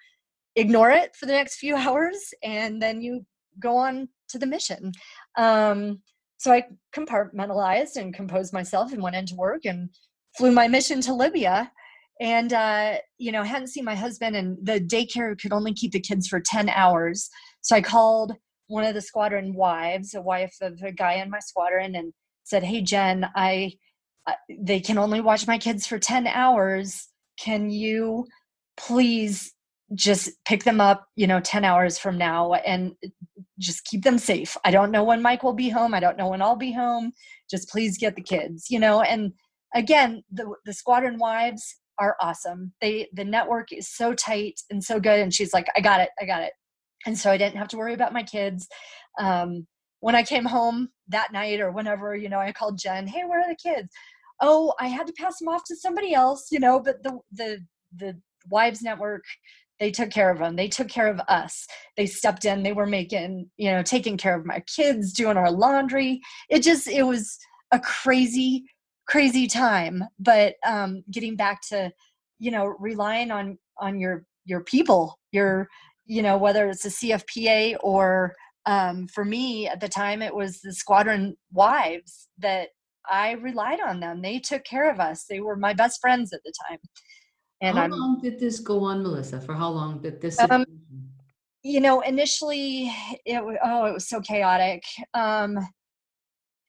ignore it for the next few hours and then you go on to the mission um, so I compartmentalized and composed myself and went into work and flew my mission to Libya. And, uh, you know, hadn't seen my husband, and the daycare could only keep the kids for 10 hours. So I called one of the squadron wives, a wife of a guy in my squadron, and said, Hey, Jen, I, uh, they can only watch my kids for 10 hours. Can you please just pick them up, you know, 10 hours from now and just keep them safe. I don't know when Mike will be home. I don't know when I'll be home. Just please get the kids, you know, and again, the the squadron wives are awesome. They the network is so tight and so good and she's like, "I got it. I got it." And so I didn't have to worry about my kids. Um, when I came home that night or whenever, you know, I called Jen, "Hey, where are the kids?" "Oh, I had to pass them off to somebody else," you know, but the the the wives network they took care of them they took care of us they stepped in they were making you know taking care of my kids doing our laundry. It just it was a crazy crazy time but um getting back to you know relying on on your your people your you know whether it's a cfpa or um, for me at the time it was the squadron wives that i relied on them. They took care of us. They were my best friends at the time and how I'm, long did this go on, Melissa? For how long did this? Um, you know, initially it was oh, it was so chaotic. Um,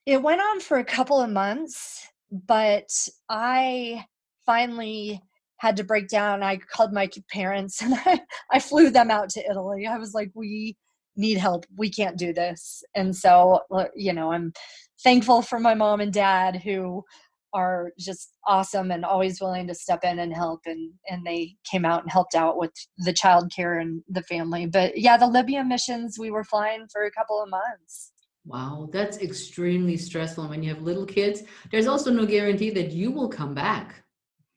it went on for a couple of months, but I finally had to break down, I called my parents and I, I flew them out to Italy. I was like, we need help. We can't do this. And so, you know, I'm thankful for my mom and dad who are just awesome and always willing to step in and help and and they came out and helped out with the child care and the family. But yeah the libya missions we were flying for a couple of months. Wow that's extremely stressful when you have little kids there's also no guarantee that you will come back.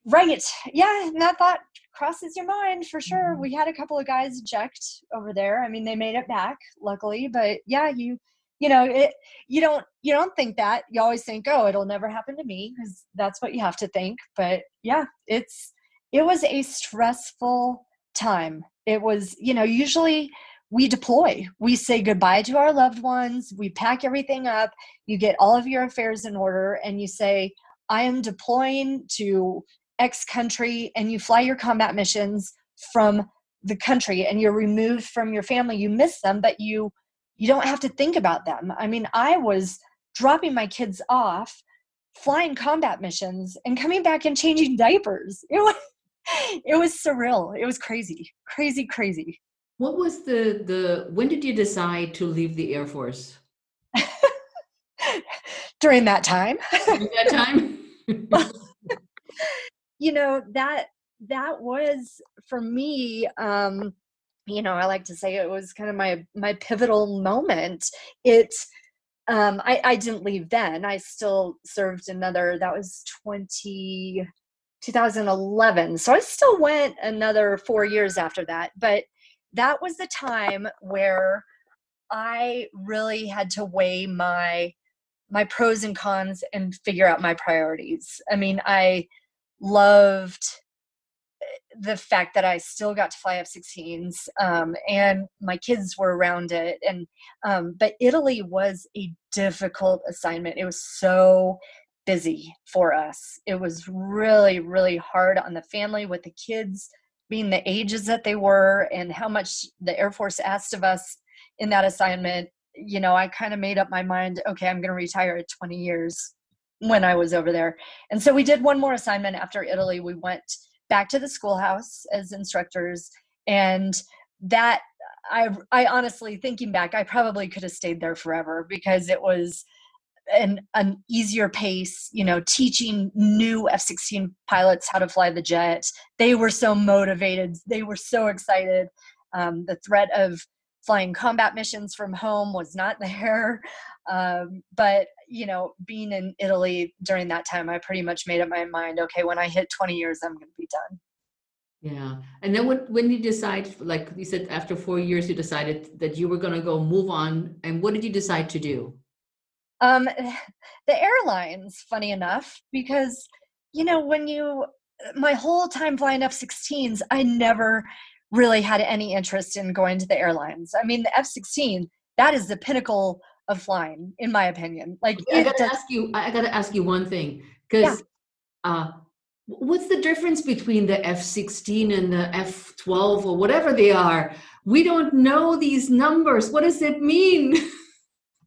Right. Yeah and that thought crosses your mind for sure. Mm-hmm. we had a couple of guys eject over there. I mean they made it back luckily but yeah you you know it you don't you don't think that. You always think oh it'll never happen to me because that's what you have to think. But yeah it's it was a stressful time. It was you know usually we deploy. We say goodbye to our loved ones. We pack everything up. You get all of your affairs in order and you say i am deploying to x country and you fly your combat missions from the country and you're removed from your family. You miss them but you you don't have to think about them. I mean, I was dropping my kids off, flying combat missions, and coming back and changing diapers. It was it was surreal. It was crazy, crazy, crazy. What was the the when did you decide to leave the Air Force? During that time. During that time. you know that that was for me um you know i like to say it was kind of my my pivotal moment. It um i i didn't leave then i still served another that was 20 2011 so i still went another 4 years after that but that was the time where i really had to weigh my my pros and cons and figure out my priorities. I mean i loved the fact that I still got to fly F-16s um, and my kids were around it, and um, but Italy was a difficult assignment. It was so busy for us. It was really, really hard on the family with the kids being the ages that they were and how much the Air Force asked of us in that assignment. You know, I kind of made up my mind. Okay, I'm going to retire at 20 years when I was over there, and so we did one more assignment after Italy. We went back to the schoolhouse as instructors and that I I honestly thinking back, I probably could have stayed there forever because it was an an easier pace, you know, teaching new F-16 pilots how to fly the jet. They were so motivated, they were so excited. Um, the threat of flying combat missions from home was not there. Um, but you know, being in Italy during that time, I pretty much made up my mind. Okay, when I hit 20 years, I'm going to be done. Yeah, and then when when you decide, like you said, after four years, you decided that you were going to go move on. And what did you decide to do? Um, the airlines, funny enough, because you know when you my whole time flying F-16s, I never really had any interest in going to the airlines. I mean, the F-16 that is the pinnacle of flying, in my opinion. Like I gotta ask you, I gotta ask you one thing because yeah. uh, what's the difference between the F-16 and the F-12 or whatever they are? We don't know these numbers. What does it mean?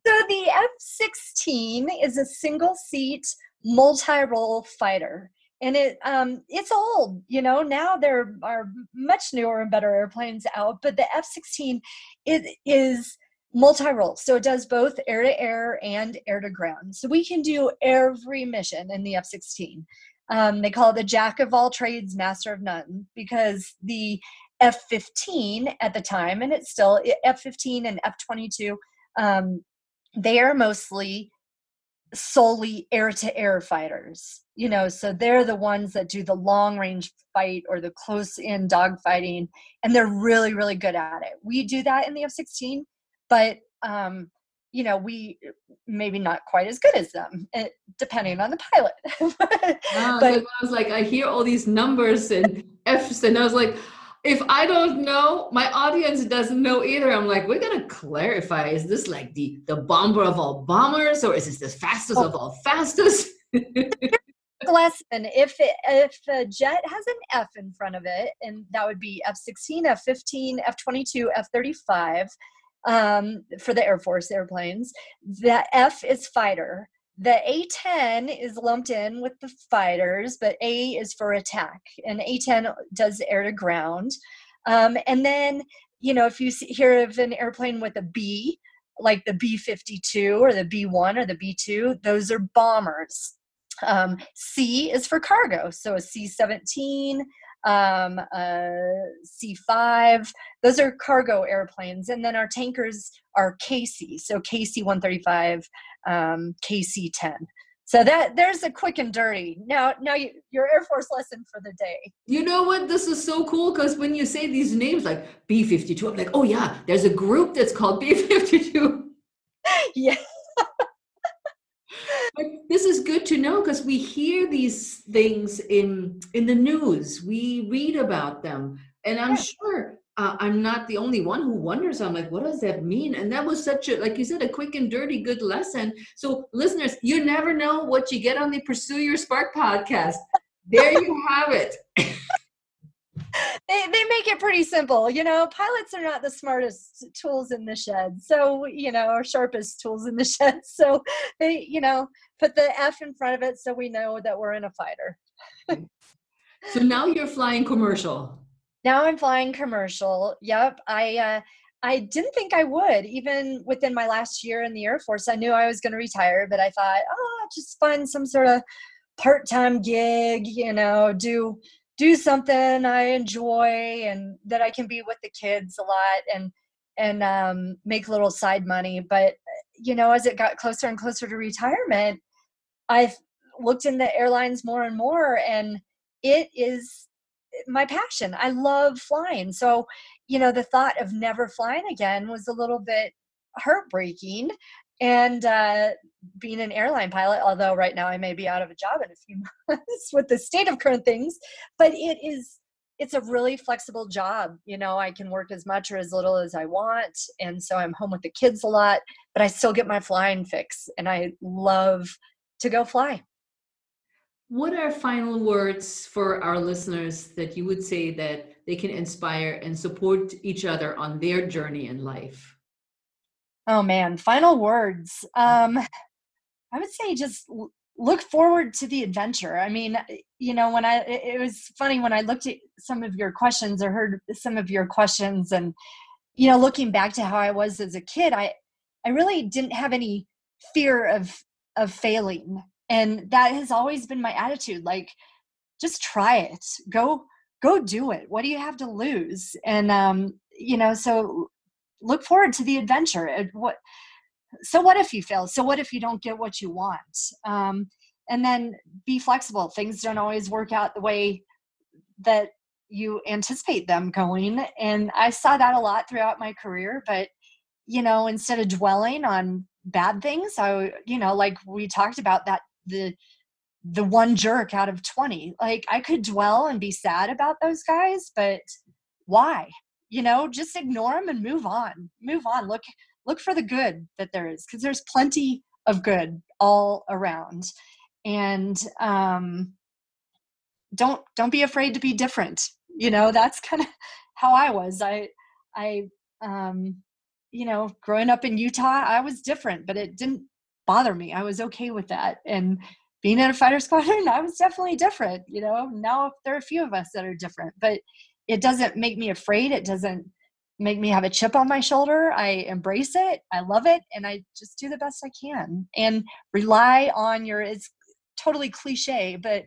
So the F-16 is a single seat multi-role fighter and it um it's old you know now there are much newer and better airplanes out but the f-16 it is multi-role. So it does both air to air and air to ground. So we can do every mission in the f-16 um, they call it the jack of all trades master of none because the f-15 at the time and it's still f-15 and f-22 um, they are mostly solely air to air fighters you know so they're the ones that do the long range fight or the close in dogfighting and they're really really good at it. We do that in the f-16 but um, you know we maybe not quite as good as them eh, depending on the pilot but i was like i hear all these numbers and f's and i was like if i don't know my audience doesn't know either i'm like we're gonna clarify is this like the the bomber of all bombers or is this the fastest oh. of all fastest lesson if it, if a jet has an f in front of it and that would be f16 f15 f22 f35 um, for the Air Force airplanes. The F is fighter. the A10 is lumped in with the fighters, but A is for attack, and A10 does air to ground. Um, and then, you know, if you see, hear of an airplane with a B, like the B 52 or the B 1 or the B 2, those are bombers. Um, C is for cargo, so a C 17, um, C5. Those are cargo airplanes. And then our tankers are KC, so KC 135, um, KC 10. So that there's a quick and dirty. Now, now you, your Air Force lesson for the day. You know what? This is so cool because when you say these names like B52, I'm like, oh yeah, there's a group that's called B52. yeah. But this is good to know because we hear these things in in the news. We read about them, and I'm sure uh, I'm not the only one who wonders. I'm like, what does that mean? And that was such a, like you said, a quick and dirty good lesson. So, listeners, you never know what you get on the Pursue Your Spark podcast. There you have it. they, they make it pretty simple. You know, pilots are not the smartest tools in the shed. So, you know, or sharpest tools in the shed. So they, you know, put the F in front of it so we know that we're in a fighter. so now you're flying commercial now I'm flying commercial. Yep. I uh, I didn't think I would, even within my last year in the Air Force. I knew I was going to retire, but I thought, oh, just find some sort of part-time gig, you know, do do something I enjoy and that I can be with the kids a lot and and um, make a little side money. But you know, as it got closer and closer to retirement, I've looked in the airlines more and more, and it is my passion. I love flying. So, you know, the thought of never flying again was a little bit heartbreaking. And uh, being an airline pilot, although right now I may be out of a job in a few months with the state of current things, but it is it's a really flexible job. You know, I can work as much or as little as I want. And so I'm home with the kids a lot, but I still get my flying fix and I love to go fly. What are final words for our listeners that you would say that they can inspire and support each other on their journey in life? Oh man, final words. Um, I would say just look forward to the adventure. I mean, you know, when I, it was funny when I looked at some of your questions or heard some of your questions and, you know, looking back to how I was as a kid, I, I really didn't have any fear of, of failing. And that has always been my attitude like just try it. Go go do it. What do you have to lose? And um you know so look forward to the adventure. What so what if you fail so what if you don't get what you want? Um and then be flexible. Things don't always work out the way that you anticipate them going. And i saw that a lot throughout my career but you know instead of dwelling on bad things i you know like we talked about that the the one jerk out of 20 like i could dwell and be sad about those guys but why? You know just ignore them and move on. Move on. Look look for the good that there is because there's plenty of good all around and um don't don't be afraid to be different you know that's kind of how i was i i um you know growing up in utah i was different but it didn't bother me. I was okay with that. And being in a fighter squadron, I was definitely different. You know, now there are a few of us that are different, but it doesn't make me afraid. It doesn't make me have a chip on my shoulder. I embrace it. I love it. And I just do the best I can and rely on your, it's totally cliche, but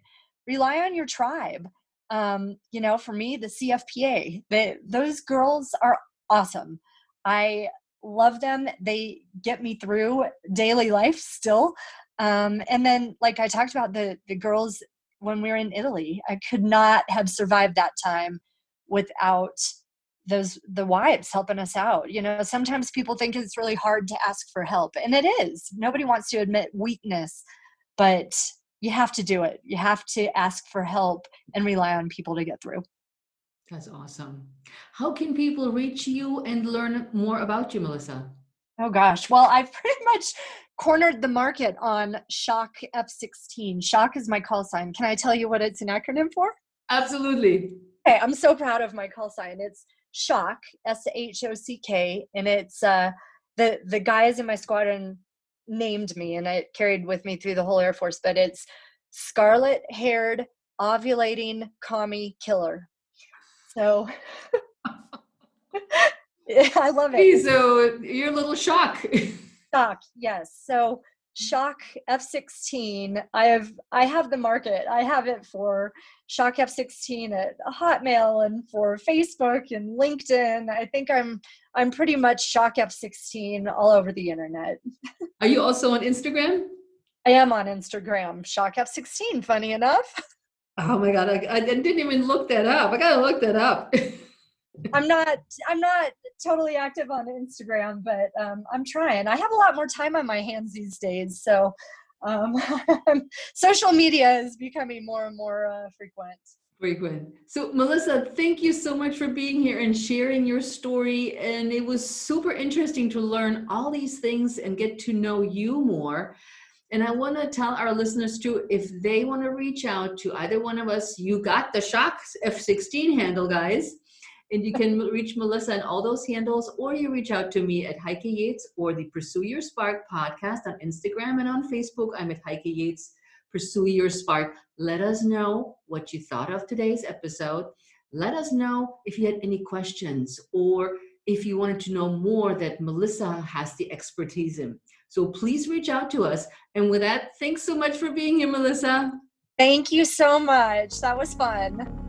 rely on your tribe. Um, you know, for me, the CFPA, those girls are awesome. I love them. They get me through daily life still. Um, and then, like I talked about, the the girls when we were in Italy, I could not have survived that time without those the wives helping us out. You know, sometimes people think it's really hard to ask for help, and it is. Nobody wants to admit weakness, but you have to do it. You have to ask for help and rely on people to get through. That's awesome. How can people reach you and learn more about you, Melissa? Oh gosh. Well, I've pretty much cornered the market on Shock F16. Shock is my call sign. Can I tell you what it's an acronym for? Absolutely. Okay, I'm so proud of my call sign. It's Shock, S H O C K, and it's uh the the guys in my squadron named me and it carried with me through the whole Air Force, but it's scarlet haired ovulating commie killer. So I love it. So you're a little shock. Shock, yes. So Shock F16. I have I have the market. I have it for Shock F16 at Hotmail and for Facebook and LinkedIn. I think I'm I'm pretty much Shock F16 all over the internet. Are you also on Instagram? I am on Instagram, Shock F16. Funny enough. Oh my god, I, I didn't even look that up. I gotta look that up. I'm not I'm not totally active on Instagram, but um, I'm trying. I have a lot more time on my hands these days, so um, social media is becoming more and more uh, frequent. Frequent. So, Melissa, thank you so much for being here and sharing your story. And it was super interesting to learn all these things and get to know you more. And I want to tell our listeners too, if they want to reach out to either one of us, you got the Shock F16 handle, guys. And you can reach Melissa on all those handles, or you reach out to me at Heike Yates or the Pursue Your Spark podcast on Instagram and on Facebook. I'm at Heike Yates, Pursue Your Spark. Let us know what you thought of today's episode. Let us know if you had any questions or if you wanted to know more that Melissa has the expertise in. So please reach out to us. And with that, thanks so much for being here, Melissa. Thank you so much. That was fun.